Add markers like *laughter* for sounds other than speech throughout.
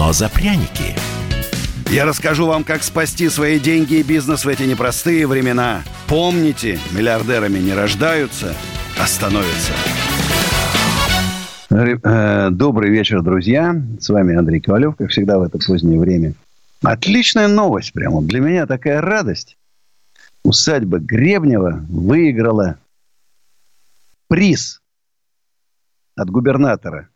но за пряники. Я расскажу вам, как спасти свои деньги и бизнес в эти непростые времена. Помните, миллиардерами не рождаются, а становятся. Э, Добрый вечер, друзья. С вами Андрей Ковалев, как всегда в это позднее время. Отличная новость прямо. Для меня такая радость. Усадьба Гребнева выиграла приз от губернатора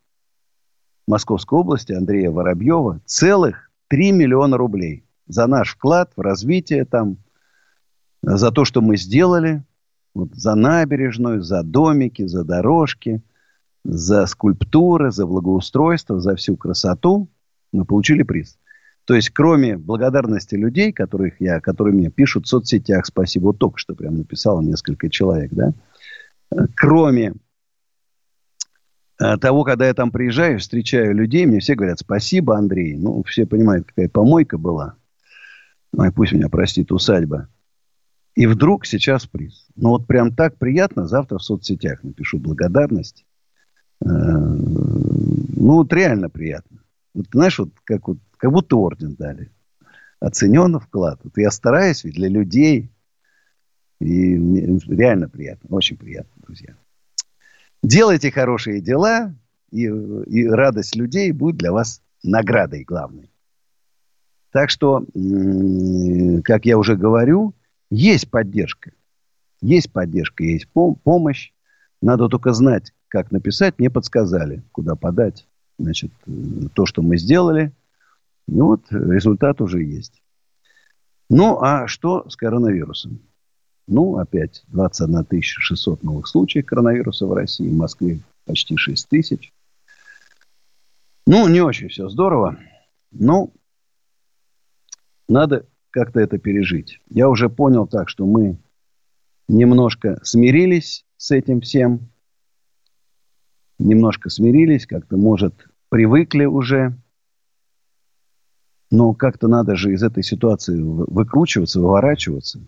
Московской области Андрея Воробьева целых 3 миллиона рублей за наш вклад в развитие там, за то, что мы сделали, вот, за набережную, за домики, за дорожки, за скульптуры, за благоустройство, за всю красоту мы получили приз. То есть, кроме благодарности людей, которых я, которые мне пишут в соцсетях, спасибо, вот только что прям написал несколько человек, да, кроме того, когда я там приезжаю, встречаю людей, мне все говорят, спасибо, Андрей. Ну, все понимают, какая помойка была. Ну, и пусть меня простит усадьба. И вдруг сейчас приз. Ну, вот прям так приятно. Завтра в соцсетях напишу благодарность. Э, Ну, вот реально приятно. Вот, знаешь, вот как, вот как будто орден дали. Оценен вклад. Вот я стараюсь ведь для людей. И реально приятно. Очень приятно, друзья. Делайте хорошие дела, и, и радость людей будет для вас наградой главной. Так что, как я уже говорю, есть поддержка. Есть поддержка, есть пом- помощь. Надо только знать, как написать. Мне подсказали, куда подать. Значит, то, что мы сделали. И вот результат уже есть. Ну, а что с коронавирусом? Ну, опять 21 600 новых случаев коронавируса в России. В Москве почти 6 тысяч. Ну, не очень все здорово. Но надо как-то это пережить. Я уже понял так, что мы немножко смирились с этим всем. Немножко смирились, как-то, может, привыкли уже. Но как-то надо же из этой ситуации вы- выкручиваться, выворачиваться.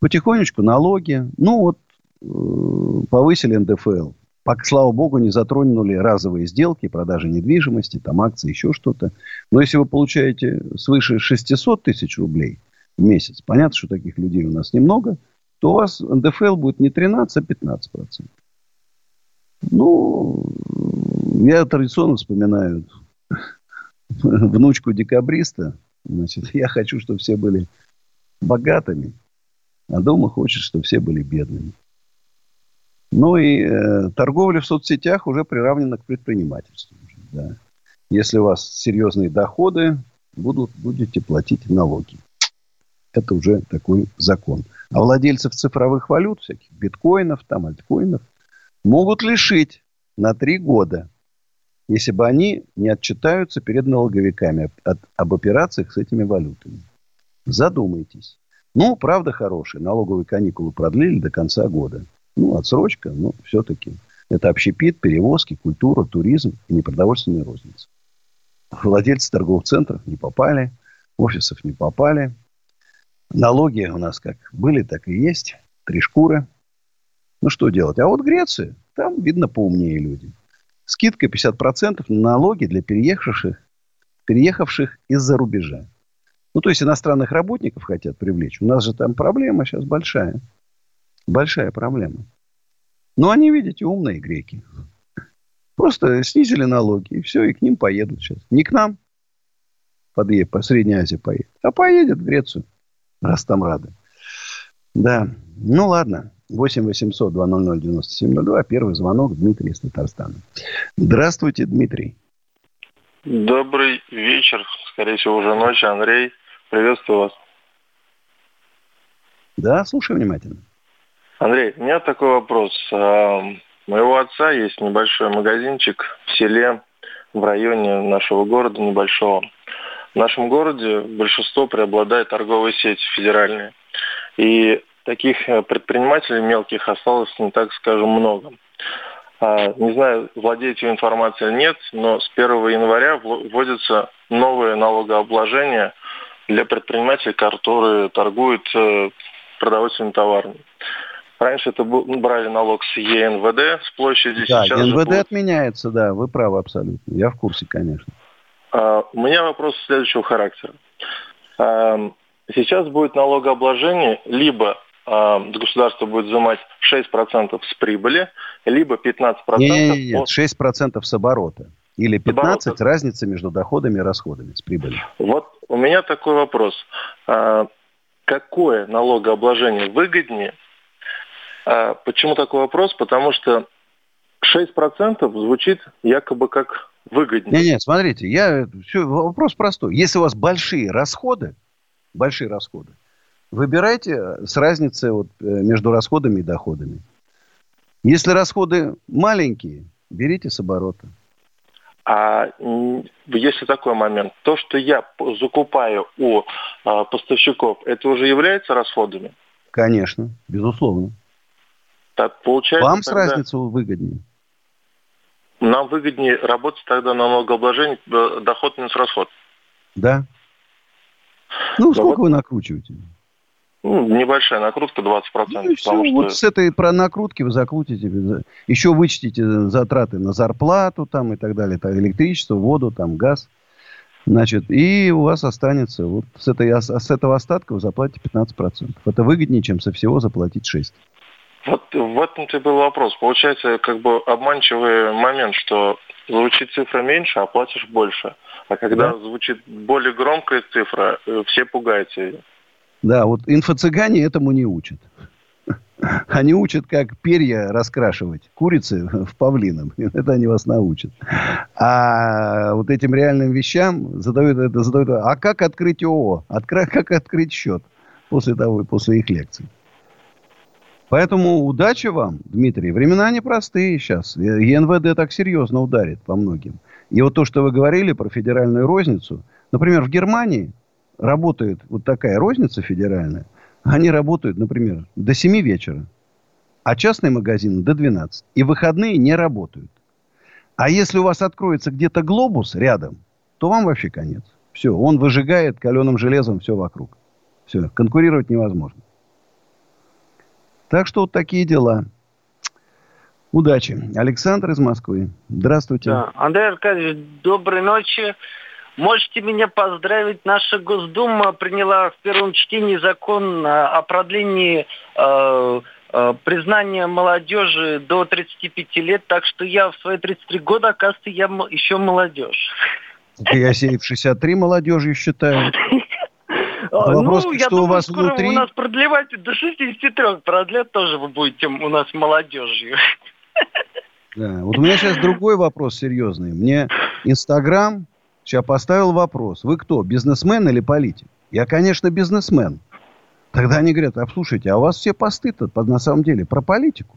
Потихонечку налоги. Ну, вот э, повысили НДФЛ. Пока, слава богу, не затронули разовые сделки, продажи недвижимости, там акции, еще что-то. Но если вы получаете свыше 600 тысяч рублей в месяц, понятно, что таких людей у нас немного, то у вас НДФЛ будет не 13, а 15 процентов. Ну, я традиционно вспоминаю *laughs* внучку декабриста. Значит, я хочу, чтобы все были богатыми, а дома хочет, чтобы все были бедными. Ну и э, торговля в соцсетях уже приравнена к предпринимательству. Да. Если у вас серьезные доходы, будут, будете платить налоги. Это уже такой закон. А владельцев цифровых валют, всяких биткоинов, там, альткоинов, могут лишить на три года, если бы они не отчитаются перед налоговиками от- об операциях с этими валютами. Задумайтесь. Ну, правда хорошая. Налоговые каникулы продлили до конца года. Ну, отсрочка, но все-таки. Это общепит, перевозки, культура, туризм и непродовольственная розница. Владельцы торговых центров не попали, офисов не попали. Налоги у нас как были, так и есть. Три шкуры. Ну, что делать? А вот Греция, там, видно, поумнее люди. Скидка 50% на налоги для переехавших, переехавших из-за рубежа. Ну, то есть иностранных работников хотят привлечь. У нас же там проблема сейчас большая. Большая проблема. Но они, видите, умные греки. Просто снизили налоги, и все, и к ним поедут сейчас. Не к нам, подъе- по Средней Азии поедет, а поедет в Грецию, раз там рады. Да, ну ладно. 8 800 200 9702. Первый звонок Дмитрий из Татарстана. Здравствуйте, Дмитрий. Добрый вечер, скорее всего, уже ночь. Андрей, приветствую вас. Да, слушаю внимательно. Андрей, у меня такой вопрос. А, У моего отца есть небольшой магазинчик в селе, в районе нашего города небольшого. В нашем городе большинство преобладает торговые сети федеральные. И таких э, предпринимателей мелких осталось не так, скажем, много. А, не знаю, владеете информацией или нет, но с 1 января вводится новое налогообложение для предпринимателей, которые торгуют э, продовольственными товарами. Раньше это брали налог с ЕНВД с площади. Да, Сейчас ЕНВД будет... отменяется, да, вы правы абсолютно. Я в курсе, конечно. А, у меня вопрос следующего характера. Сейчас будет налогообложение, либо государство будет взимать 6% с прибыли, либо 15% нет, нет, нет, 6% с оборота. Или 15 оборота. разница между доходами и расходами с прибыли. Вот у меня такой вопрос. Какое налогообложение выгоднее а почему такой вопрос? Потому что 6% звучит якобы как выгоднее. Не, не, смотрите, я, все, вопрос простой. Если у вас большие расходы, большие расходы, выбирайте с разницей вот, э, между расходами и доходами. Если расходы маленькие, берите с оборота. А если такой момент, то, что я закупаю у а, поставщиков, это уже является расходами? Конечно, безусловно. Так получается... Вам тогда... с разницей выгоднее? Нам выгоднее работать тогда на налогообложение э, доход минус расход. Да. Ну, сколько вот... вы накручиваете? Ну, небольшая накрутка, 20%. Ну, все, что... вот с этой про накрутки вы закрутите. Еще вычтите затраты на зарплату там и так далее. Это электричество, воду, там, газ. Значит, и у вас останется, вот с, этой, с этого остатка вы заплатите 15%. Это выгоднее, чем со всего заплатить 6%. Вот в этом-то был вопрос. Получается, как бы обманчивый момент, что звучит цифра меньше, а платишь больше. А когда да. звучит более громкая цифра, э, все пугаются. Да, вот инфо-цыгане этому не учат. Они учат, как перья раскрашивать курицы в павлином. Это они вас научат. А вот этим реальным вещам задают задают. А как открыть ООО? Откры, *laughs* как открыть счет после того, после их лекций? Поэтому удачи вам, Дмитрий. Времена непростые сейчас. ЕНВД так серьезно ударит по многим. И вот то, что вы говорили про федеральную розницу. Например, в Германии работает вот такая розница федеральная. Они работают, например, до 7 вечера. А частные магазины до 12. И выходные не работают. А если у вас откроется где-то глобус рядом, то вам вообще конец. Все, он выжигает каленым железом все вокруг. Все, конкурировать невозможно. Так что вот такие дела. Удачи. Александр из Москвы. Здравствуйте. Да. Андрей Аркадьевич, доброй ночи. Можете меня поздравить. Наша Госдума приняла в первом чтении закон о продлении э, э, признания молодежи до 35 лет. Так что я в свои 33 года, оказывается, я еще молодежь. Я себе в 63 молодежью считаю. *laughs* Вопрос, ну, я что думаю, у вас скоро внутри... у нас продлевать до 63 продлят тоже вы будете у нас молодежью. Да. Вот у меня сейчас другой вопрос серьезный. Мне Инстаграм сейчас поставил вопрос. Вы кто, бизнесмен или политик? Я, конечно, бизнесмен. Тогда они говорят, а слушайте, а у вас все посты-то на самом деле про политику.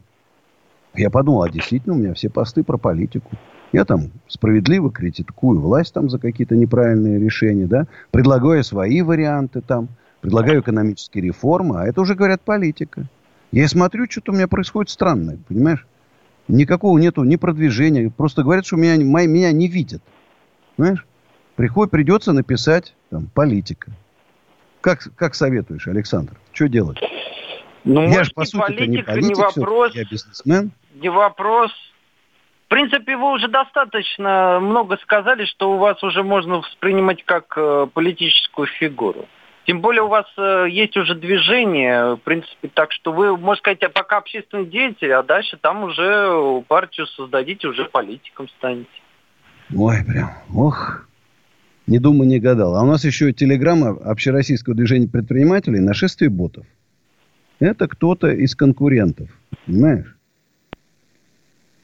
Я подумал, а действительно у меня все посты про политику. Я там справедливо критикую власть там за какие-то неправильные решения, да, предлагаю свои варианты там, предлагаю экономические реформы, а это уже, говорят, политика. Я смотрю, что-то у меня происходит странное, понимаешь? Никакого нету ни продвижения. Просто говорят, что меня, меня не видят. Понимаешь? Приходит, придется написать там, политика. Как, как советуешь, Александр? Что делать? Ну, я же, по сути, не политик, не вопрос, я бизнесмен. Не вопрос принципе, вы уже достаточно много сказали, что у вас уже можно воспринимать как э, политическую фигуру. Тем более у вас э, есть уже движение, в принципе, так что вы, можно сказать, пока общественный деятель, а дальше там уже партию создадите, уже политиком станете. Ой, прям, ох, не думаю, не гадал. А у нас еще телеграмма общероссийского движения предпринимателей «Нашествие ботов». Это кто-то из конкурентов, понимаешь?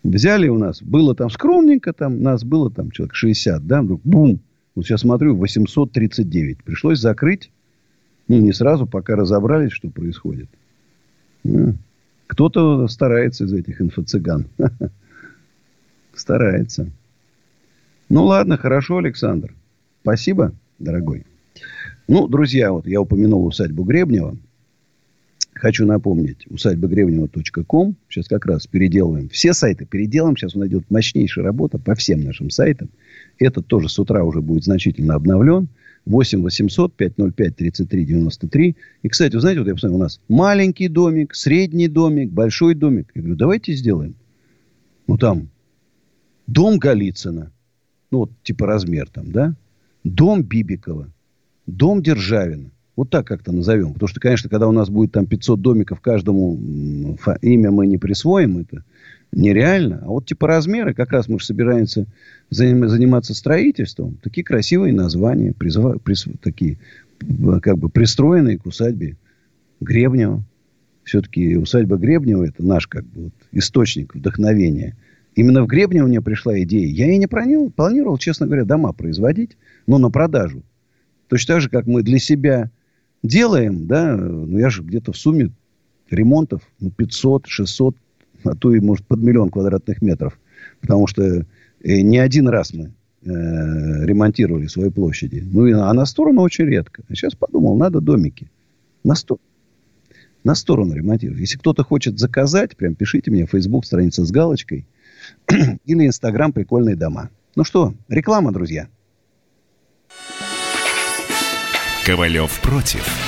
Взяли у нас, было там скромненько, там нас было там человек 60, да, вдруг бум, вот сейчас смотрю, 839. Пришлось закрыть, ну, не сразу, пока разобрались, что происходит. Ну, кто-то старается из этих инфо-цыган. *laughs* Старается. Ну, ладно, хорошо, Александр. Спасибо. дорогой. Ну, друзья, вот я упомянул усадьбу Гребнева. Хочу напомнить, усадьбагребнева.ком. Сейчас как раз переделываем. Все сайты переделаем. Сейчас у нас идет мощнейшая работа по всем нашим сайтам. Этот тоже с утра уже будет значительно обновлен. 8 800 505 33 93. И, кстати, вы знаете, вот я посмотрел, у нас маленький домик, средний домик, большой домик. Я говорю, давайте сделаем. Ну, там, дом Голицына. Ну, вот, типа размер там, да? Дом Бибикова. Дом Державина. Вот так как-то назовем. Потому что, конечно, когда у нас будет там 500 домиков, каждому имя мы не присвоим. Это нереально. А вот типа размеры, как раз мы же собираемся заниматься строительством. Такие красивые названия, такие как бы пристроенные к усадьбе Гребнева. Все-таки усадьба Гребнева это наш как бы вот, источник вдохновения. Именно в Гребнево мне пришла идея. Я и не планировал, планировал, честно говоря, дома производить, но на продажу. Точно так же, как мы для себя делаем, да, ну я же где-то в сумме ремонтов ну, 500, 600 а то и, может, под миллион квадратных метров. Потому что э, не один раз мы э, ремонтировали свои площади. Ну, и, а на сторону очень редко. А сейчас подумал, надо домики. На, сто... на сторону ремонтировать. Если кто-то хочет заказать, прям пишите мне в Facebook, страница с галочкой. Или Instagram «Прикольные дома». Ну что, реклама, друзья. Ковалев против.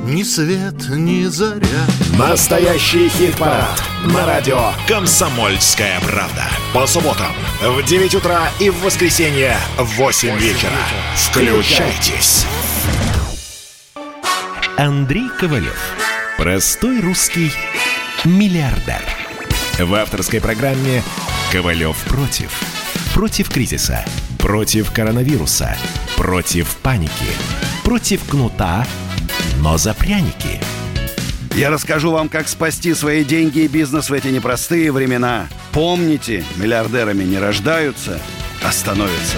ни свет, ни заря. Настоящий хит-парад на радио «Комсомольская правда». По субботам в 9 утра и в воскресенье в 8 вечера. Включайтесь. Андрей Ковалев. Простой русский миллиардер. В авторской программе «Ковалев против». Против кризиса. Против коронавируса. Против паники. Против кнута, но за пряники. Я расскажу вам, как спасти свои деньги и бизнес в эти непростые времена. Помните, миллиардерами не рождаются, а становятся.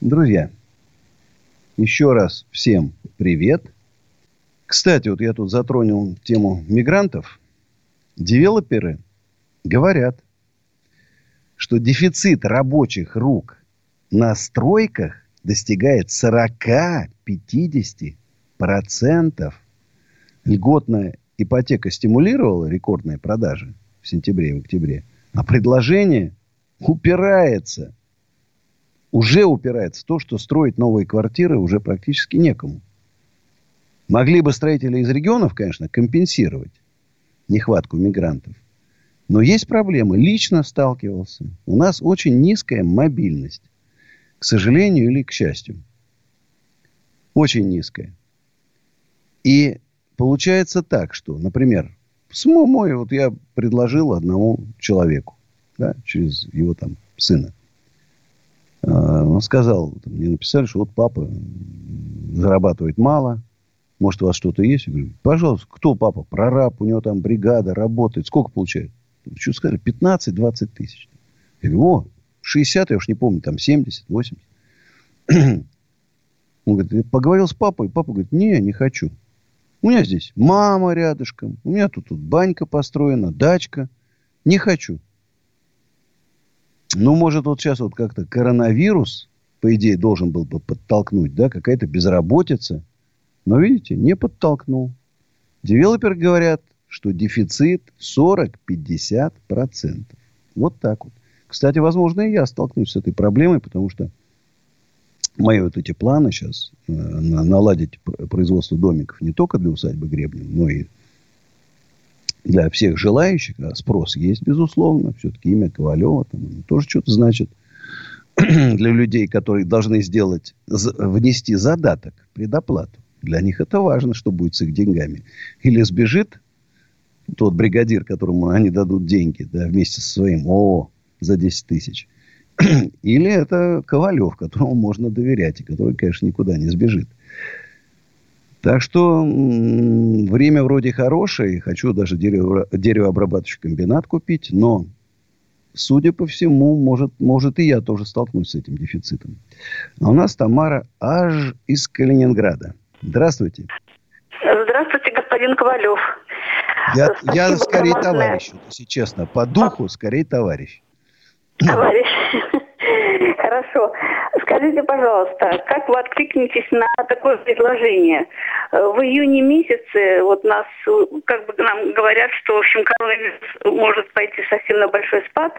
Друзья, еще раз всем привет. Кстати, вот я тут затронул тему мигрантов. Девелоперы говорят, что дефицит рабочих рук на стройках достигает 40-50 процентов. Льготная ипотека стимулировала рекордные продажи в сентябре и в октябре. А предложение упирается. Уже упирается в то, что строить новые квартиры уже практически некому. Могли бы строители из регионов, конечно, компенсировать нехватку мигрантов. Но есть проблемы. Лично сталкивался. У нас очень низкая мобильность. К сожалению или к счастью. Очень низкая. И получается так, что, например, мой, вот я предложил одному человеку, да, через его там сына. А, он сказал, мне написали, что вот папа зарабатывает мало, может, у вас что-то есть? Я говорю, пожалуйста, кто папа? Прораб, у него там бригада, работает. Сколько получает? Что сказали? 15-20 тысяч. Я говорю, о, 60, я уж не помню, там 70, 80. *clears throat* Он говорит, поговорил с папой. Папа говорит, не, не хочу. У меня здесь мама рядышком. У меня тут, тут банька построена, дачка. Не хочу. Ну, может, вот сейчас вот как-то коронавирус, по идее, должен был бы подтолкнуть, да, какая-то безработица. Но, видите, не подтолкнул. Девелоперы говорят, что дефицит 40-50%. Вот так вот. Кстати, возможно, и я столкнусь с этой проблемой, потому что мои вот эти планы сейчас э, наладить производство домиков не только для усадьбы Гребнев, но и для всех желающих. А спрос есть, безусловно. Все-таки имя Ковалева там, тоже что-то значит. *clears throat* для людей, которые должны сделать, внести задаток, предоплату. Для них это важно, что будет с их деньгами. Или сбежит тот бригадир, которому они дадут деньги, да, вместе со своим ООО за 10 тысяч *clears throat* – Или это Ковалев, которому можно доверять, и который, конечно, никуда не сбежит. Так что время вроде хорошее. Хочу даже дерево, деревообрабатывающий комбинат купить. Но, судя по всему, может, может и я тоже столкнусь с этим дефицитом. А у нас Тамара аж из Калининграда. Здравствуйте. Здравствуйте, господин Ковалев. Я, я скорее товарищ, если честно. По духу скорее товарищ. Товарищ. *laughs* Хорошо. Скажите, пожалуйста, как вы откликнетесь на такое предложение? В июне месяце вот нас, как бы нам говорят, что, в общем, коронавирус может пойти совсем на большой спад,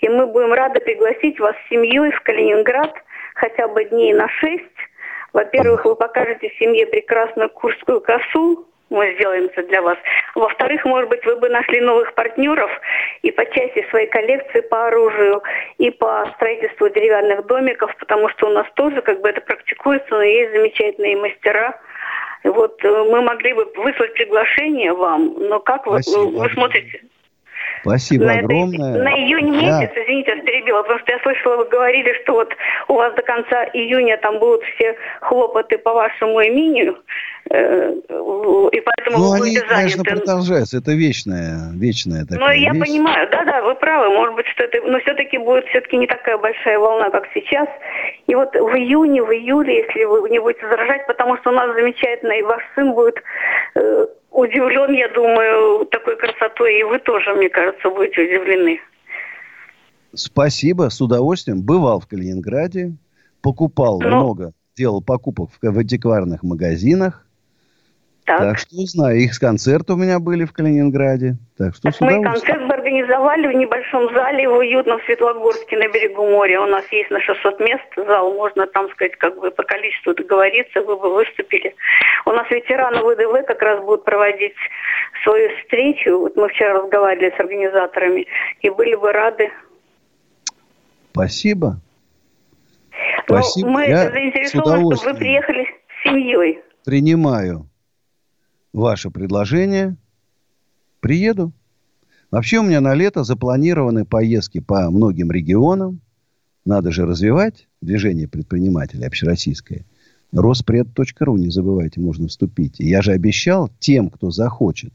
и мы будем рады пригласить вас с семьей в Калининград хотя бы дней на шесть. Во-первых, вы покажете семье прекрасную курскую косу, мы сделаем это для вас. Во-вторых, может быть, вы бы нашли новых партнеров и по части своей коллекции по оружию, и по строительству деревянных домиков, потому что у нас тоже как бы это практикуется, но есть замечательные мастера. Вот э, мы могли бы выслать приглашение вам, но как вы, вы смотрите? Спасибо на огромное. Это, на июнь месяц, да. извините, вас перебила, потому что я слышала, вы говорили, что вот у вас до конца июня там будут все хлопоты по вашему имению, и поэтому ну, вы они, будете заняты. конечно, продолжаются, это вечная, вечная такая Ну, я вещь. понимаю, да-да, вы правы, может быть, что это, но все-таки будет все-таки не такая большая волна, как сейчас. И вот в июне, в июле, если вы не будете заражать, потому что у нас замечательно, и ваш сын будет э, удивлен, я думаю, такой красотой, и вы тоже, мне кажется, будете удивлены. Спасибо, с удовольствием. Бывал в Калининграде, покупал ну, много, делал покупок в, в антикварных магазинах. Так. так что знаю, их концерты у меня были в Калининграде. Так что так мы концерт бы организовали в небольшом зале в уютном Светлогорске на берегу моря. У нас есть на 600 мест зал, можно там сказать, как бы по количеству договориться, вы бы выступили. У нас ветераны ВДВ как раз будут проводить свою встречу. Вот мы вчера разговаривали с организаторами и были бы рады. Спасибо. Но ну, Спасибо. Мы Я заинтересованы, чтобы вы приехали с семьей. Принимаю ваше предложение. Приеду. Вообще у меня на лето запланированы поездки по многим регионам. Надо же развивать движение предпринимателей общероссийское. Роспред.ру, не забывайте, можно вступить. я же обещал тем, кто захочет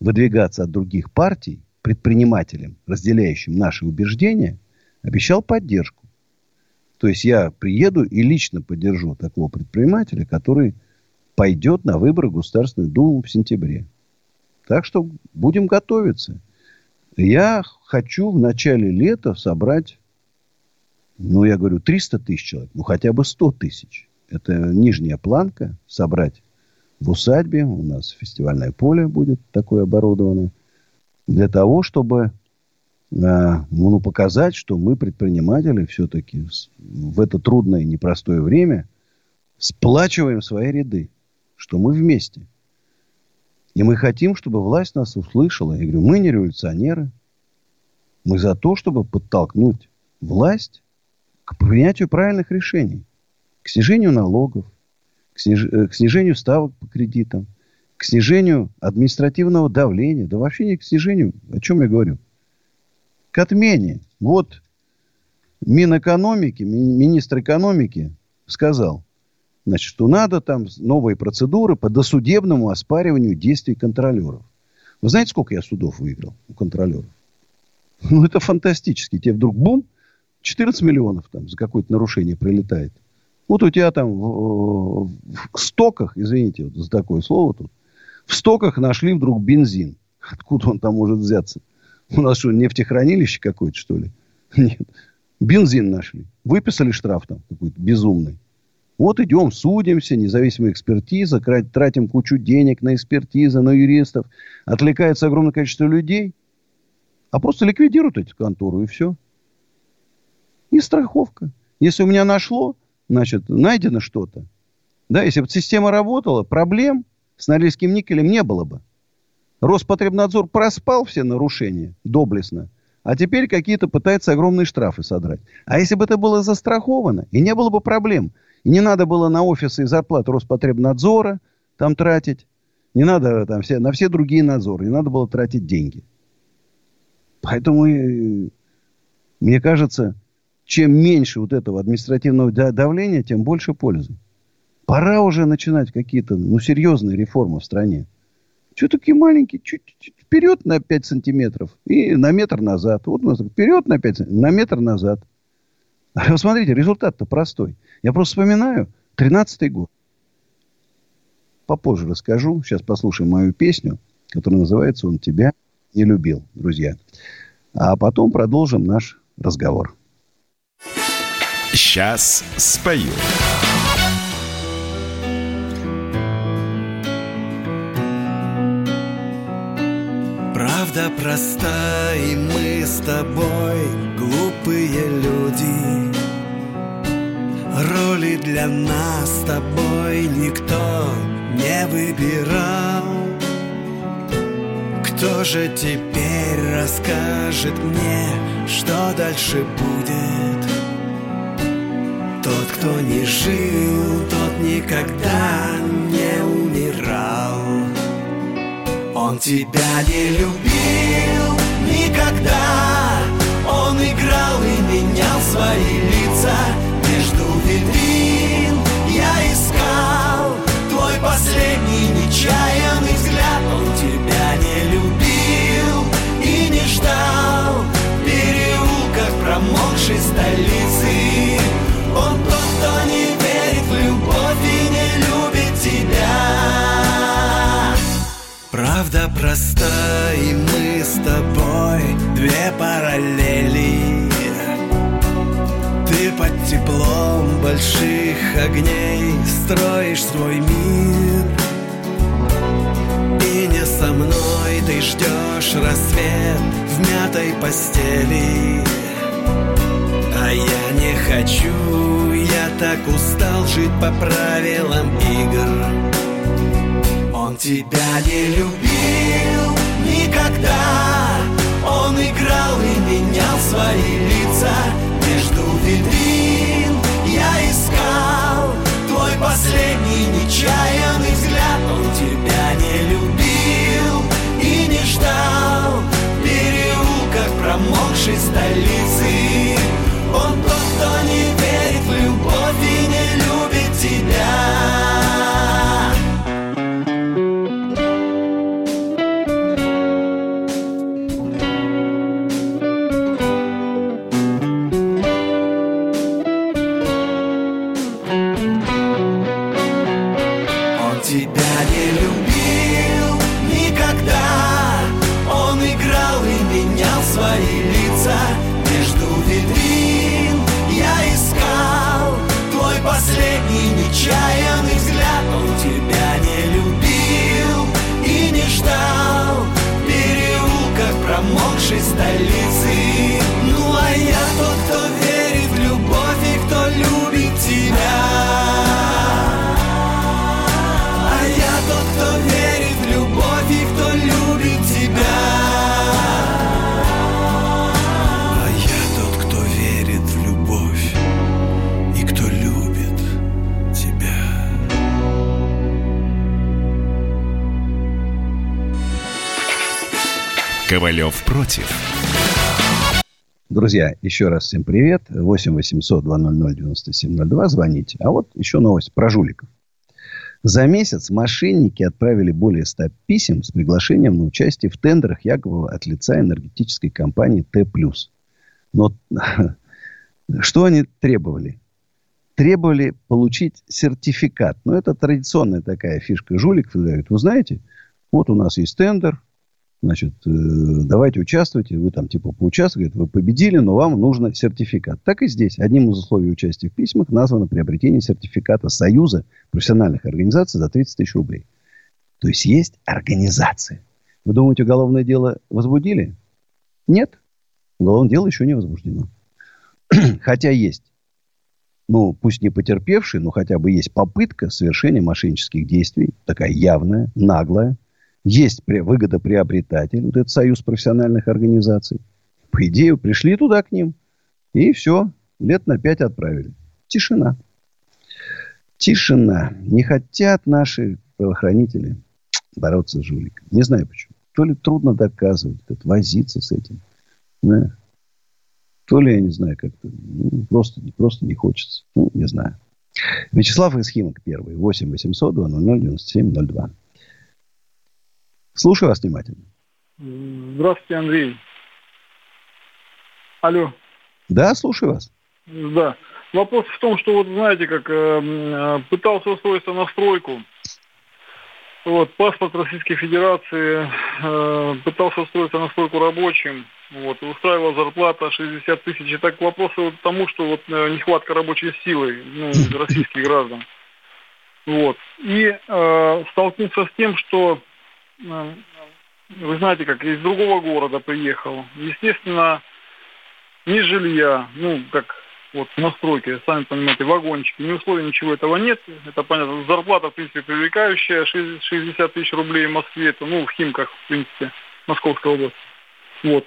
выдвигаться от других партий, предпринимателям, разделяющим наши убеждения, обещал поддержку. То есть я приеду и лично поддержу такого предпринимателя, который пойдет на выборы в Государственную Думу в сентябре. Так что будем готовиться. Я хочу в начале лета собрать, ну, я говорю, 300 тысяч человек, ну, хотя бы 100 тысяч. Это нижняя планка, собрать в усадьбе. У нас фестивальное поле будет такое оборудовано. Для того, чтобы а, ну, показать, что мы, предприниматели, все-таки в это трудное и непростое время сплачиваем свои ряды, что мы вместе – и мы хотим, чтобы власть нас услышала. Я говорю, мы не революционеры. Мы за то, чтобы подтолкнуть власть к принятию правильных решений. К снижению налогов, к, сниж... Э, к снижению ставок по кредитам, к снижению административного давления. Да вообще не к снижению. О чем я говорю? К отмене. Вот Минэкономики, министр экономики сказал, Значит, что надо там новые процедуры по досудебному оспариванию действий контролеров. Вы знаете, сколько я судов выиграл у контролеров? *laughs* Ну, это фантастически. Тебе вдруг бум, 14 миллионов там за какое-то нарушение прилетает. Вот у тебя там в, в стоках, извините вот за такое слово тут, в стоках нашли вдруг бензин. *laughs* Откуда он там может взяться? У нас что, нефтехранилище какое-то, что ли? *laughs* Нет. Бензин нашли. Выписали штраф там какой-то безумный. Вот идем, судимся, независимая экспертиза, тратим кучу денег на экспертизы, на юристов. Отвлекается огромное количество людей. А просто ликвидируют эту контору, и все. И страховка. Если у меня нашло, значит, найдено что-то. Да, если бы система работала, проблем с Норильским никелем не было бы. Роспотребнадзор проспал все нарушения доблестно, а теперь какие-то пытаются огромные штрафы содрать. А если бы это было застраховано, и не было бы проблем – и не надо было на офисы и зарплату Роспотребнадзора там тратить. Не надо там все, на все другие надзоры. Не надо было тратить деньги. Поэтому, мне кажется, чем меньше вот этого административного давления, тем больше пользы. Пора уже начинать какие-то, ну, серьезные реформы в стране. Что такие маленькие? Чуть-чуть вперед на 5 сантиметров и на метр назад. Вот у нас вперед на 5 на метр назад. *laughs* А смотрите, результат-то простой. Я просто вспоминаю 13-й год. Попозже расскажу. Сейчас послушаем мою песню, которая называется «Он тебя не любил», друзья. А потом продолжим наш разговор. Сейчас спою. Правда проста, и мы с тобой глупые люди Для нас с тобой никто не выбирал. Кто же теперь расскажет мне, что дальше будет? Тот, кто не жил, тот никогда не умирал. Он тебя не любил никогда. Он играл и менял свои лица Между витрин Последний нечаянный взгляд. Он тебя не любил и не ждал. В переулках промокшей столицы. Он тот, кто не верит в любовь и не любит тебя. Правда проста, и мы с тобой две параллели теплом больших огней строишь свой мир. И не со мной ты ждешь рассвет в мятой постели. А я не хочу, я так устал жить по правилам игр. Он тебя не любил никогда. Он играл и менял свои лица Между витрин последний нечаянный взгляд. Он тебя не любил и не ждал. В переулках промокшей столицы Ковалев против. Друзья, еще раз всем привет. 8 800 200 9702. Звоните. А вот еще новость про жуликов. За месяц мошенники отправили более 100 писем с приглашением на участие в тендерах якобы от лица энергетической компании Т+. Но *laughs* что они требовали? Требовали получить сертификат. Но это традиционная такая фишка жуликов. Говорят, вы знаете, вот у нас есть тендер, Значит, э, давайте участвуйте. Вы там типа поучаствуете, вы победили, но вам нужен сертификат. Так и здесь. Одним из условий участия в письмах названо приобретение сертификата Союза профессиональных организаций за 30 тысяч рублей. То есть есть организация. Вы думаете, уголовное дело возбудили? Нет. Уголовное дело еще не возбуждено. *clears throat* Хотя есть. Ну, пусть не потерпевший, но хотя бы есть попытка совершения мошеннических действий. Такая явная, наглая есть выгодоприобретатель, вот этот союз профессиональных организаций. По идее, пришли туда к ним. И все, лет на пять отправили. Тишина. Тишина. Не хотят наши правоохранители бороться с жуликом. Не знаю почему. То ли трудно доказывать, это возиться с этим. Да. То ли, я не знаю, как-то ну, просто, просто не хочется. Ну, не знаю. Вячеслав из Химок первый. 8 800 200 97 02. Слушаю вас внимательно. Здравствуйте, Андрей. Алло. Да, слушаю вас. Да. Вопрос в том, что вот знаете, как э, э пытался устроиться на стройку. Вот, паспорт Российской Федерации, э, пытался устроиться на стройку рабочим. Вот, устраивала зарплата 60 тысяч. И так вопрос вот к тому, что вот э, нехватка рабочей силы ну, *laughs* российских граждан. Вот. И э, столкнуться с тем, что вы знаете, как из другого города приехал. Естественно, ни жилья, ну, как вот на стройке, сами понимаете, вагончики, ни условий, ничего этого нет. Это понятно. Зарплата, в принципе, привлекающая, 60 тысяч рублей в Москве, это, ну, в Химках, в принципе, Московская область. Вот.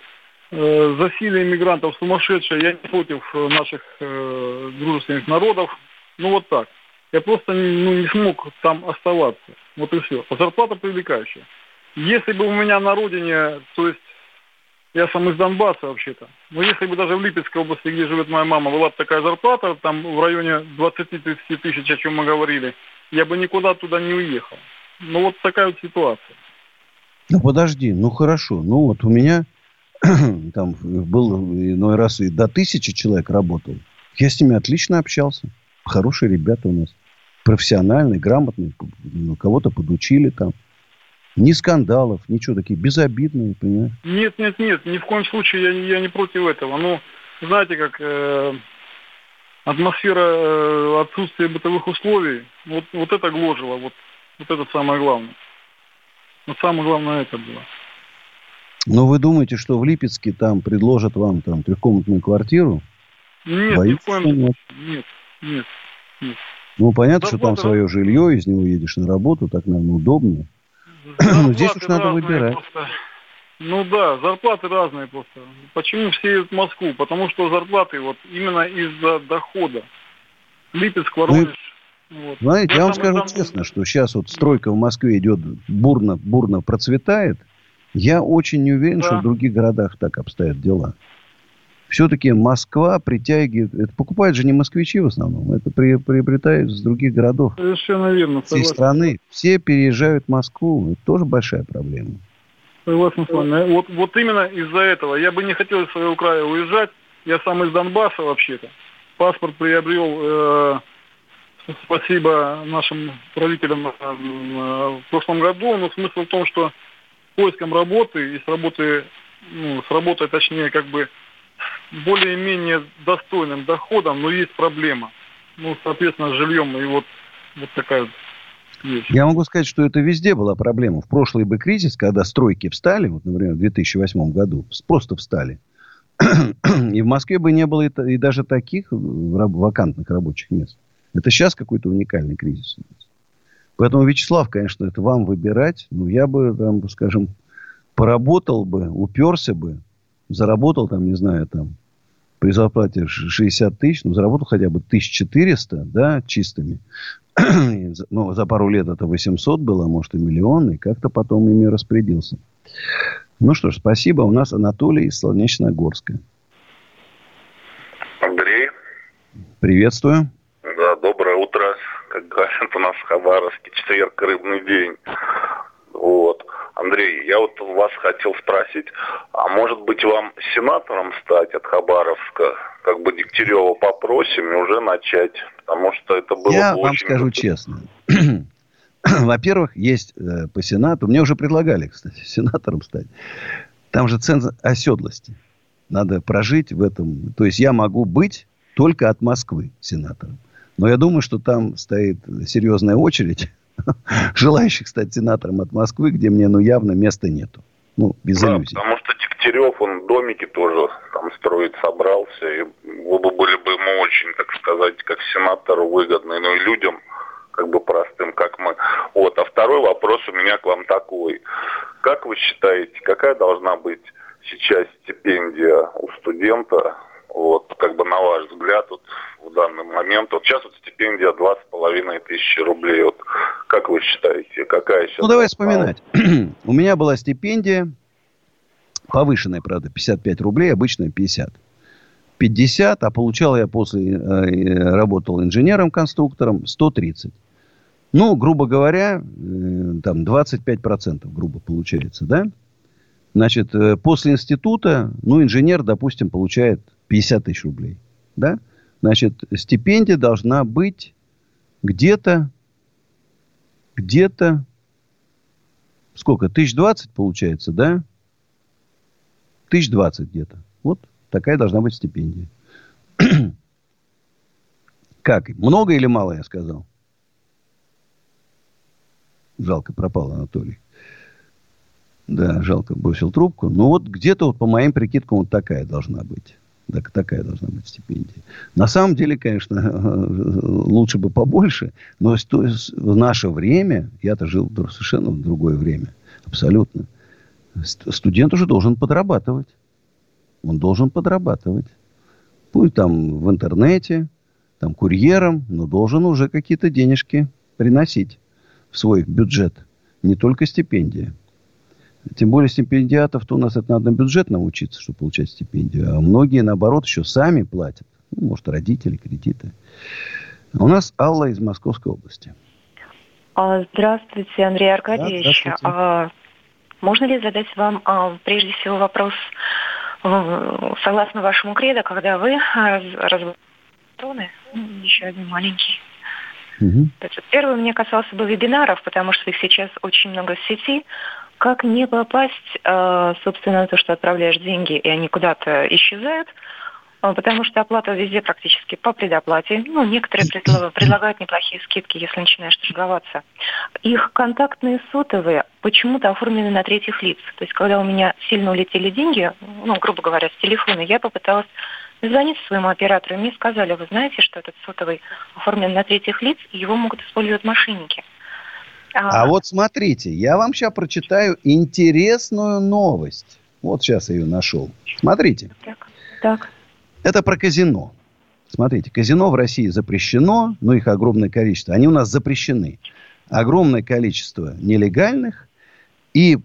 Э, засилие иммигрантов сумасшедшее. Я не против наших э, дружественных народов. Ну, вот так. Я просто ну, не смог там оставаться. Вот и все. Зарплата привлекающая. Если бы у меня на родине, то есть я сам из Донбасса вообще-то. Но если бы даже в Липецкой области, где живет моя мама, была бы такая зарплата, там в районе 20-30 тысяч, о чем мы говорили, я бы никуда туда не уехал. Ну вот такая вот ситуация. Ну подожди, ну хорошо. Ну вот у меня *clears throat* там был иной раз и до тысячи человек работал. Я с ними отлично общался. Хорошие ребята у нас. Профессиональные, грамотные. Ну, кого-то подучили там. Ни скандалов, ничего, такие безобидные, понимаешь? Нет, нет, нет, ни в коем случае я, я не против этого. Но, знаете, как э, атмосфера э, отсутствия бытовых условий, вот, вот это гложило, вот, вот это самое главное. Вот самое главное это было. Но вы думаете, что в Липецке там предложат вам там трехкомнатную квартиру? Нет, Боитесь, ни в коем случае. Нет, нет, нет. Ну, понятно, Зарплата... что там свое жилье, из него едешь на работу, так, наверное, удобнее. Ну, здесь уж надо выбирать. Просто. Ну да, зарплаты разные просто. Почему все едут в Москву? Потому что зарплаты вот именно из-за дохода. Липецк, ну, Воронеж. Ну, вот. Знаете, я вам скажу там... честно, что сейчас вот стройка в Москве идет бурно, бурно процветает. Я очень не уверен, да. что в других городах так обстоят дела все-таки Москва притягивает... Это покупают же не москвичи в основном. Это при, приобретают с других городов. Совершенно верно. Всей страны. Все переезжают в Москву. Это тоже большая проблема. Согласен с вами. Вот, вот именно из-за этого. Я бы не хотел из своего края уезжать. Я сам из Донбасса вообще-то. Паспорт приобрел... Э, спасибо нашим правителям э, в прошлом году. Но смысл в том, что поиском работы и с работы, ну, с работой, точнее, как бы более-менее достойным доходом, но есть проблема. Ну, соответственно, с жильем и вот, вот такая вещь. Я могу сказать, что это везде была проблема. В прошлый бы кризис, когда стройки встали, вот, например, в 2008 году, просто встали, *clears throat* и в Москве бы не было и, и даже таких вакантных рабочих мест. Это сейчас какой-то уникальный кризис. Поэтому, Вячеслав, конечно, это вам выбирать. Ну, я бы, там, скажем, поработал бы, уперся бы, заработал там, не знаю, там, при зарплате 60 тысяч, ну, заработал хотя бы 1400, да, чистыми. *clears throat* ну, за пару лет это 800 было, может, и миллион, и как-то потом ими распорядился. Ну что ж, спасибо. У нас Анатолий из Солнечногорска. Андрей. Приветствую. Да, доброе утро. Как говорят у нас в Хабаровске, четверг, рыбный день. Вот. Андрей, я вот вас хотел спросить, а может быть вам сенатором стать от Хабаровска? Как бы Дегтярева попросим и уже начать, потому что это было Я бы вам скажу честно. *clears throat* Во-первых, есть э, по Сенату, мне уже предлагали, *laughs* кстати, сенатором стать. Там же ценз оседлости. Надо прожить в этом. То есть я могу быть только от Москвы сенатором. Но я думаю, что там стоит серьезная очередь *laughs* желающих стать сенатором от Москвы, где мне, ну, явно места нету. Ну, без да, иллюзий. потому что Дегтярев, он домики тоже там строить собрался, и вы бы были бы ему очень, так сказать, как сенатору выгодны, ну и людям, как бы простым, как мы. Вот, а второй вопрос у меня к вам такой. Как вы считаете, какая должна быть сейчас стипендия у студента вот, как бы на ваш взгляд, вот, в данный момент, вот сейчас вот стипендия два с половиной тысячи рублей, вот, как вы считаете, какая сейчас? Ну, давай вспоминать. *clears throat* У меня была стипендия, повышенная, правда, 55 рублей, обычная 50. 50, а получал я после, э, работал инженером-конструктором 130. Ну, грубо говоря, э, там 25% грубо получается, да? Значит, э, после института, ну, инженер, допустим, получает 50 тысяч рублей, да? Значит, стипендия должна быть где-то, где-то, сколько, 1020 получается, да? 1020 где-то. Вот такая должна быть стипендия. *clears throat* как? Много или мало, я сказал? Жалко, пропал Анатолий. Да, жалко, бросил трубку. Ну, вот где-то вот по моим прикидкам вот такая должна быть. Так, такая должна быть стипендия. На самом деле, конечно, *laughs* лучше бы побольше, но в наше время, я-то жил совершенно в другое время, абсолютно, студент уже должен подрабатывать. Он должен подрабатывать. Пусть там в интернете, там курьером, но должен уже какие-то денежки приносить в свой бюджет. Не только стипендия. Тем более стипендиатов-то у нас это надо на бюджет научиться, чтобы получать стипендию. А многие, наоборот, еще сами платят. Ну, может, родители, кредиты. А у нас Алла из Московской области. А, здравствуйте, Андрей Аркадьевич. Да, здравствуйте. Можно ли задать вам прежде всего вопрос э, согласно вашему кредо, когда вы раз, раз, еще один маленький Угу. Первый мне касался бы вебинаров, потому что их сейчас очень много в сети. Как не попасть, э, собственно, на то, что отправляешь деньги, и они куда-то исчезают, э, потому что оплата везде практически по предоплате. Ну, некоторые предлагают неплохие скидки, если начинаешь торговаться. Их контактные сотовые почему-то оформлены на третьих лиц. То есть, когда у меня сильно улетели деньги, ну, грубо говоря, с телефона, я попыталась Звонить своему оператору, и мне сказали, вы знаете, что этот сотовый оформлен на третьих лиц, и его могут использовать мошенники. А, а вот смотрите, я вам сейчас прочитаю интересную новость. Вот сейчас я ее нашел. Смотрите. Так, так. Это про казино. Смотрите, казино в России запрещено, но их огромное количество. Они у нас запрещены. Огромное количество нелегальных. И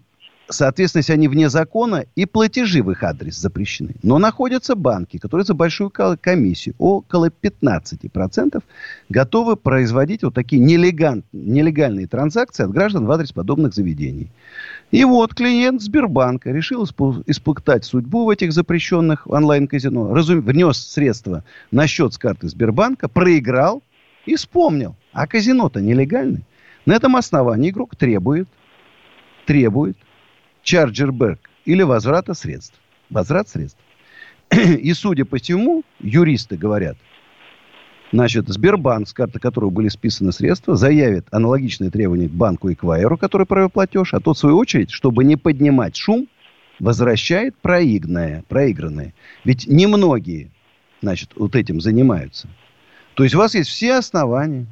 Соответственно, если они вне закона, и платежи в их адрес запрещены. Но находятся банки, которые за большую комиссию, около 15%, готовы производить вот такие нелеган, нелегальные транзакции от граждан в адрес подобных заведений. И вот клиент Сбербанка решил испытать судьбу в этих запрещенных онлайн-казино, разум, внес средства на счет с карты Сбербанка, проиграл и вспомнил. А казино-то нелегальное. На этом основании игрок требует, требует чарджербэк или возврата средств. Возврат средств. *clears throat* И, судя по всему, юристы говорят, значит, Сбербанк, с карты которого были списаны средства, заявит аналогичные требования к банку Эквайеру, который провел платеж, а тот, в свою очередь, чтобы не поднимать шум, возвращает проигранное. проигранное. Ведь немногие, значит, вот этим занимаются. То есть у вас есть все основания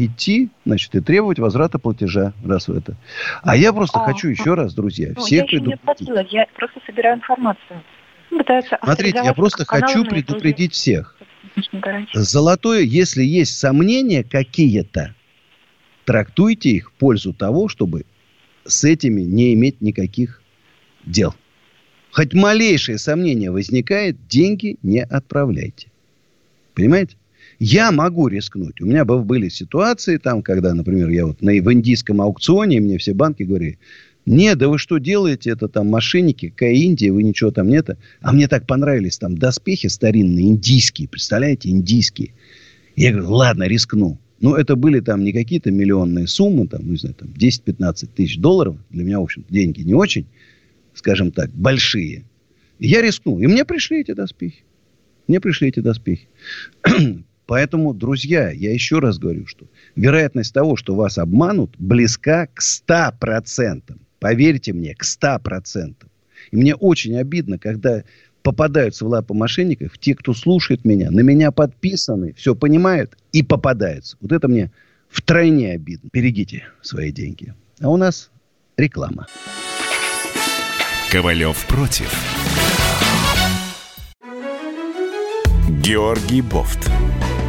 идти, значит, и требовать возврата платежа, раз в это. А я просто а, хочу еще раз, друзья, ну, всех я предупредить. Я просто собираю информацию. Пытаются Смотрите, я просто хочу предупредить всех. Золотое, если есть сомнения какие-то, трактуйте их в пользу того, чтобы с этими не иметь никаких дел. Хоть малейшее сомнение возникает, деньги не отправляйте. Понимаете? Я могу рискнуть. У меня были ситуации там, когда, например, я вот на, в индийском аукционе, мне все банки говорили, не, да вы что делаете, это там мошенники, какая Индия, вы ничего там нет. А мне так понравились там доспехи старинные, индийские, представляете, индийские. Я говорю, ладно, рискну. Ну, это были там не какие-то миллионные суммы, там, ну, не знаю, там 10-15 тысяч долларов. Для меня, в общем деньги не очень, скажем так, большие. Я рискнул. И мне пришли эти доспехи. Мне пришли эти доспехи. *clears throat* Поэтому, друзья, я еще раз говорю, что вероятность того, что вас обманут, близка к 100%. Поверьте мне, к 100%. И мне очень обидно, когда попадаются в лапы мошенников те, кто слушает меня, на меня подписаны, все понимают и попадаются. Вот это мне втройне обидно. Берегите свои деньги. А у нас реклама. Ковалев против. Георгий Бофт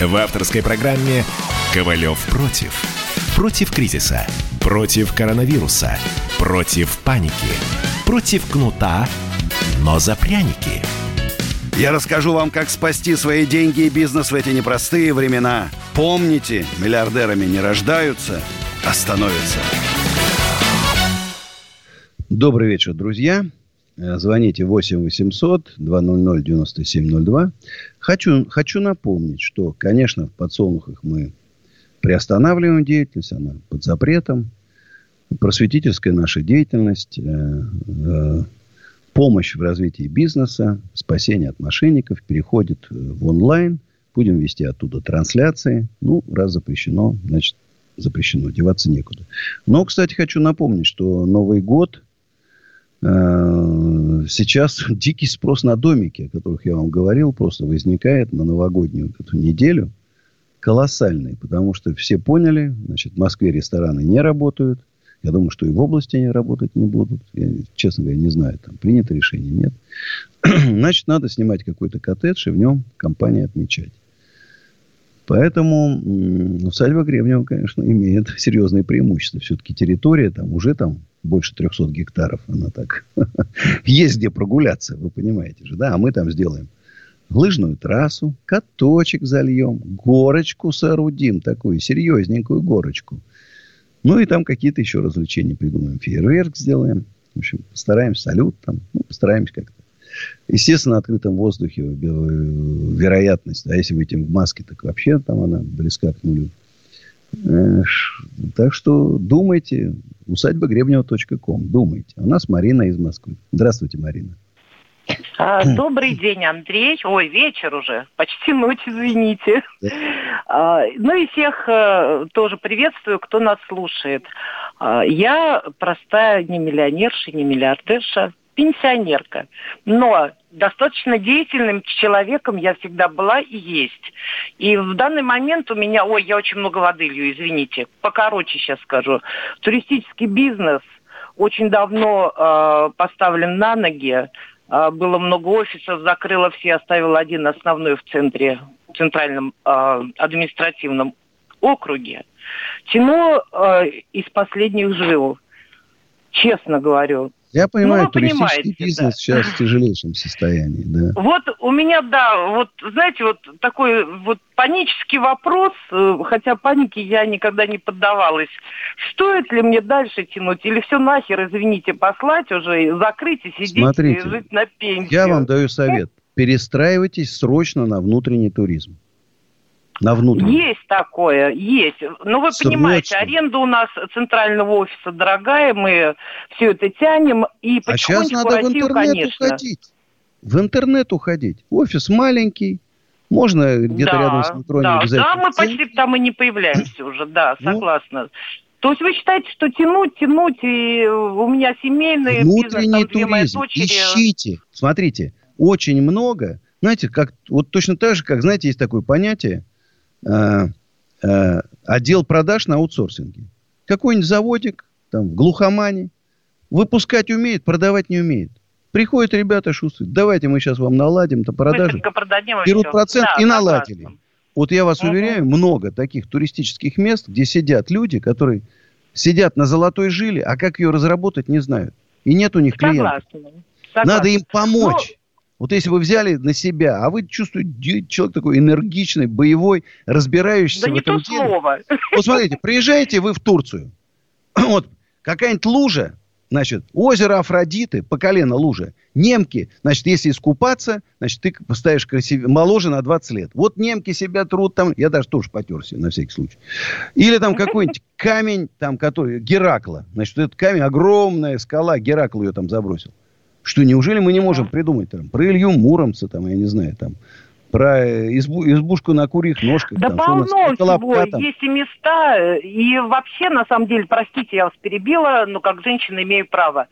В авторской программе «Ковалев против». Против кризиса. Против коронавируса. Против паники. Против кнута, но за пряники. Я расскажу вам, как спасти свои деньги и бизнес в эти непростые времена. Помните, миллиардерами не рождаются, а становятся. Добрый вечер, друзья. Э, звоните 8 800 200 9702. Хочу, хочу напомнить, что, конечно, в подсолнухах мы приостанавливаем деятельность, она под запретом. Просветительская наша деятельность, э, э, помощь в развитии бизнеса, спасение от мошенников переходит в онлайн. Будем вести оттуда трансляции. Ну, раз запрещено, значит, запрещено. Деваться некуда. Но, кстати, хочу напомнить, что Новый год – Э, сейчас *laughs* дикий спрос на домики, о которых я вам говорил, просто возникает на новогоднюю эту неделю. Колоссальный, потому что все поняли, значит, в Москве рестораны не работают. Я думаю, что и в области они работать не будут. Я, честно говоря, не знаю, там принято решение, нет. *clears throat* Значит, надо снимать какой-то коттедж и в нем компания отмечать. Поэтому усадьба Гребнева, конечно, *laughs* имеет серьезные преимущества. Все-таки территория там уже там больше 300 гектаров. Она так... *laughs* Есть где прогуляться, вы понимаете же, да? А мы там сделаем лыжную трассу, каточек зальем, горочку соорудим, такую серьезненькую горочку. Ну, и там какие-то еще развлечения придумаем. Фейерверк сделаем. В общем, постараемся, салют там. Ну, постараемся как-то. Естественно, на открытом воздухе вероятность. А если выйти в маске, так вообще там она близка к нулю. Так что думайте. Усадьба Гребнева.ком. Думайте. У нас Марина из Москвы. Здравствуйте, Марина. А, добрый день, Андрей. Ой, вечер уже. Почти ночь, извините. Да. А, ну и всех а, тоже приветствую, кто нас слушает. А, я простая не миллионерша, не миллиардерша, пенсионерка. Но достаточно деятельным человеком я всегда была и есть. И в данный момент у меня, ой, я очень много воды лью, извините, покороче сейчас скажу. Туристический бизнес очень давно э, поставлен на ноги. Э, было много офисов, закрыла все, оставила один основной в центре, в центральном э, административном округе. Тяну э, из последних жил. Честно говорю, я понимаю, ну, туристический бизнес да. сейчас в тяжелейшем состоянии, да. Вот у меня, да, вот, знаете, вот такой вот панический вопрос, э, хотя панике я никогда не поддавалась. Стоит ли мне дальше тянуть или все нахер, извините, послать уже, закрыть и сидеть Смотрите, и жить на пенсию? Я вам даю совет. Перестраивайтесь срочно на внутренний туризм. На внутренний. Есть такое, есть. Но вы Срочно. понимаете, аренда у нас центрального офиса дорогая, мы все это тянем, и А сейчас надо Россию, в интернет конечно. уходить. В интернет уходить. Офис маленький, можно где-то да, рядом с метро да, не Да, мы почти там и не появляемся уже, да, ну. согласна. Ну, то есть вы считаете, что тянуть, тянуть, и у меня семейный Внутренний бизнес, там, туризм. Дочери... Ищите. Смотрите, очень много. Знаете, как, вот точно так же, как, знаете, есть такое понятие – э, э, отдел продаж на аутсорсинге. Какой-нибудь заводик там в глухомане выпускать умеет, продавать не умеет. Приходят ребята шустрые, давайте мы сейчас вам наладим-то продажи. Берут процент да, и наладили. Согласна. Вот я вас угу. уверяю, много таких туристических мест, где сидят люди, которые сидят на золотой жиле, а как ее разработать, не знают. И нет у них клиентов. Согласна. Согласна. Надо им помочь. Ну, вот если вы взяли на себя, а вы чувствуете, человек такой энергичный, боевой, разбирающийся да в этом деле. Слово. Вот смотрите, приезжаете вы в Турцию, *clears throat* вот какая-нибудь лужа, значит, озеро Афродиты, по колено лужа, немки, значит, если искупаться, значит, ты поставишь красивее, моложе на 20 лет. Вот немки себя трут там, я даже тоже потерся на всякий случай. Или там какой-нибудь камень, там, который, Геракла, значит, этот камень, огромная скала, Геракл ее там забросил. Что неужели мы не можем придумать там про Илью Муромца, там, я не знаю, там, про избу, избушку на курьих ножках. Да там, полно всего. Там. Есть и места. И вообще, на самом деле, простите, я вас перебила, но как женщина имею право.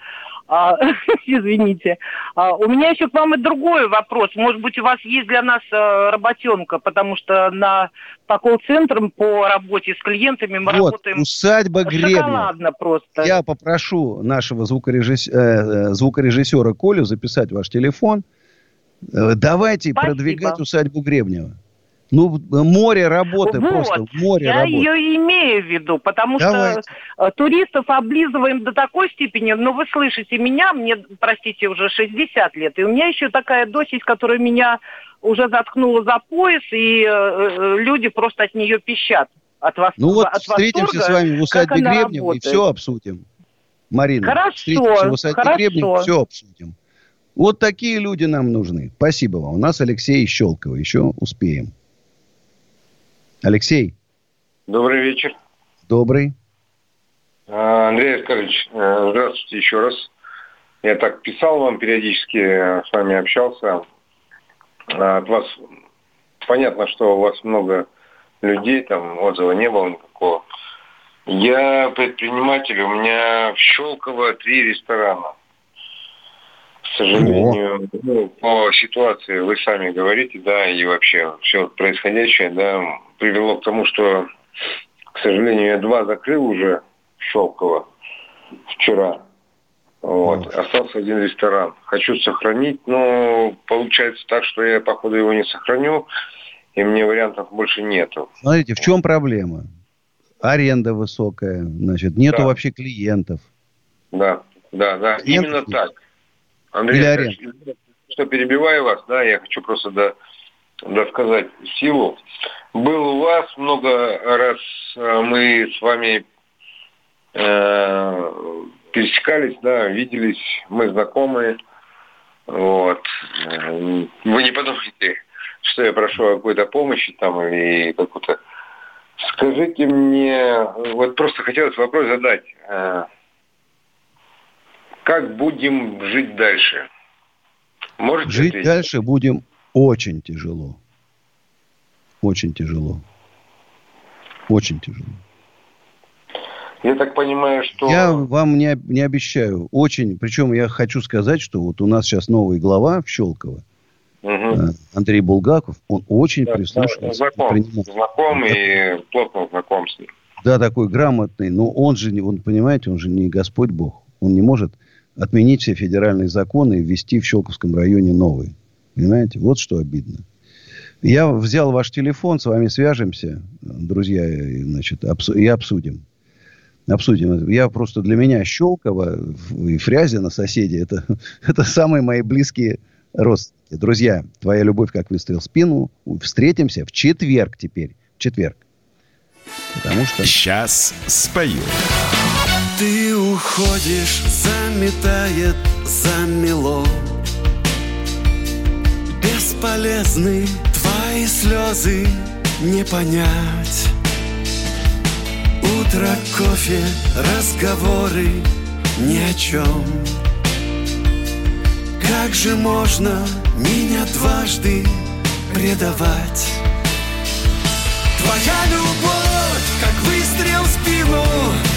А, *laughs* извините. А, у меня еще к вам и другой вопрос. Может быть, у вас есть для нас а, работенка, потому что на по колл-центрам по работе с клиентами мы вот, работаем усадьба шоколадно просто. Я попрошу нашего звукорежисс... э, звукорежиссера Колю записать ваш телефон. Э, Давайте Спасибо. продвигать усадьбу Гребнева. Ну, море работы вот, просто, море я работы. ее имею в виду, потому Давайте. что э, туристов облизываем до такой степени, но вы слышите меня, мне, простите, уже 60 лет, и у меня еще такая дочь есть, которая меня уже заткнула за пояс, и э, э, люди просто от нее пищат. От вас, Ну вот от встретимся восторга, с вами в усадьбе Гребнева и все обсудим. Марина, Хорошо, встретимся в усадьбе хорошо. Гребнева, все обсудим. Вот такие люди нам нужны. Спасибо вам. У нас Алексей из Щелково. Еще успеем. Алексей, Добрый вечер. добрый. А, Андрей Оскарович, э, здравствуйте еще раз. Я так писал вам периодически, э, с вами общался. А, От вас понятно, что у вас много людей, там отзыва не было никакого. Я предприниматель, у меня в Щелково три ресторана. К сожалению, ну, по ситуации вы сами говорите, да, и вообще все происходящее, да, привело к тому, что, к сожалению, я два закрыл уже Щелково вчера. Вот. Остался один ресторан. Хочу сохранить, но получается так, что я, походу, его не сохраню, и мне вариантов больше нету. Смотрите, в чем проблема? Аренда высокая, значит, нету Да. вообще клиентов. Да, да, да, Клиентов именно нет. так. Андрей, Алексеевич, что перебиваю вас, да, я хочу просто до, досказать силу. Был у вас много раз, э, мы с вами э, пересекались, да, виделись, мы знакомы. Вот. Э, Вы не подумайте, что я прошу о какой-то помощи там или какую-то... Скажите мне, вот просто хотелось вопрос задать. Как будем жить дальше? Можете Жить ответить? дальше будем очень тяжело. Очень тяжело. Очень тяжело. Я так понимаю, что... Я вам не, не обещаю. Очень. Причем я хочу сказать, что вот у нас сейчас новый глава в Щелково, э, Андрей Булгаков, он очень Да, прислушивается. знаком, знаком и плотно знаком с ним. Да, такой грамотный, но он же, не- он, понимаете, он же не Господь Бог. Он не может отменить все федеральные законы и ввести в Щелковском районе новые. Понимаете? Вот что обидно. Я взял ваш телефон, с вами свяжемся, друзья, значит, обсу- и обсудим. Обсудим. Я просто для меня Щелково и Фрязино, соседи, это, *laughs* это самые мои близкие родственники. Друзья, твоя любовь как выстрел в спину. Встретимся в четверг теперь. В четверг. Потому что... Сейчас спою. Уходишь, заметает замело. Бесполезны твои слезы не понять. Утро, кофе, разговоры ни о чем Как же можно меня дважды предавать? Твоя любовь, как выстрел в спину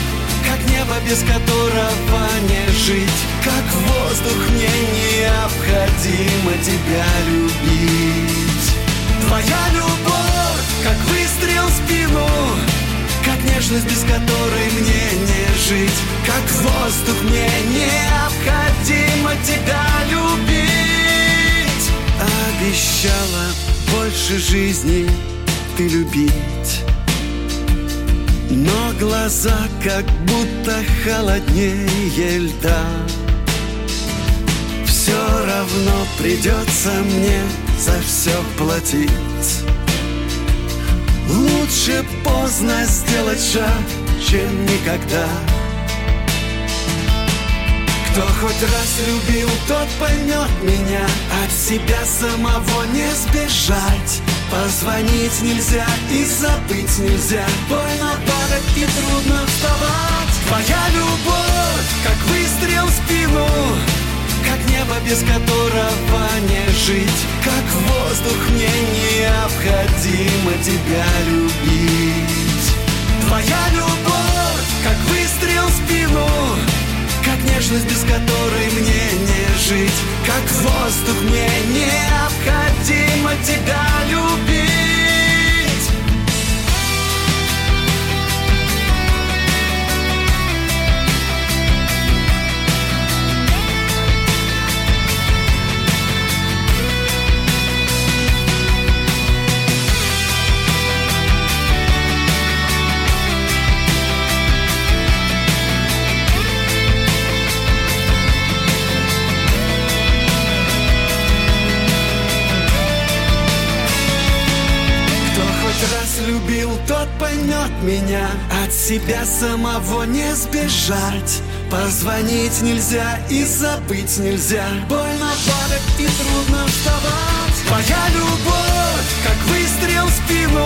Как небо, без которого не жить Как воздух, мне необходимо тебя любить. Твоя любовь, как выстрел в спину Как нежность, без которой мне не жить Как воздух, мне необходимо тебя любить. Обещала больше жизни ты любить Но глаза как будто холоднее льда. Все равно придется мне за все платить. Лучше поздно сделать шаг, чем никогда. Кто хоть раз любил, тот поймет меня. От себя самого не сбежать Позвонить нельзя и забыть нельзя. Больно падать и трудно вставать. Твоя любовь, как выстрел в спину Как небо, без которого не жить. Как воздух, мне необходимо тебя любить. Твоя любовь, как выстрел в спину как нежность, без которой мне не жить. Как воздух мне необходимо тебя любить поймет меня От себя самого не сбежать. Позвонить нельзя и забыть нельзя. Больно падать и трудно вставать. Твоя любовь, как выстрел в спину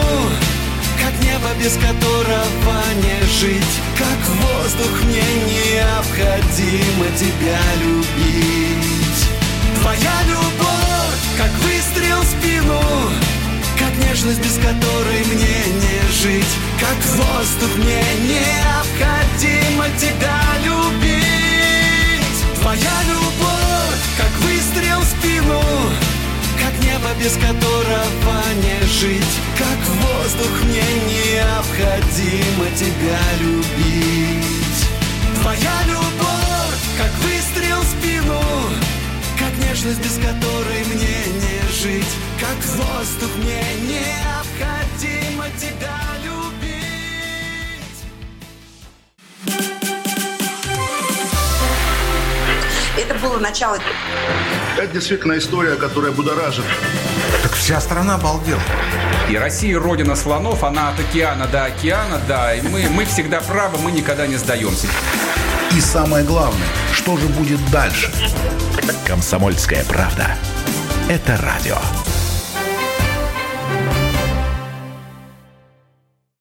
Как небо, без которого не жить. Как воздух мне необходимо тебя любить. Твоя любовь, как выстрел в спину как нежность, без которой мне не жить. Как воздух мне необходимо тебя любить. Твоя любовь, как выстрел в спину Как небо, без которого не жить. Как воздух мне необходимо тебя любить. Твоя любовь, как выстрел в спину нежность, без которой мне не жить как воздух мне необходимо тебя любить. Это было начало. Это действительно история, которая будоражит. Так вся страна обалдела. И Россия родина слонов, она от океана до океана, да. И мы, мы всегда правы, мы никогда не сдаемся. И самое главное, что же будет дальше? Комсомольская правда. Это радио.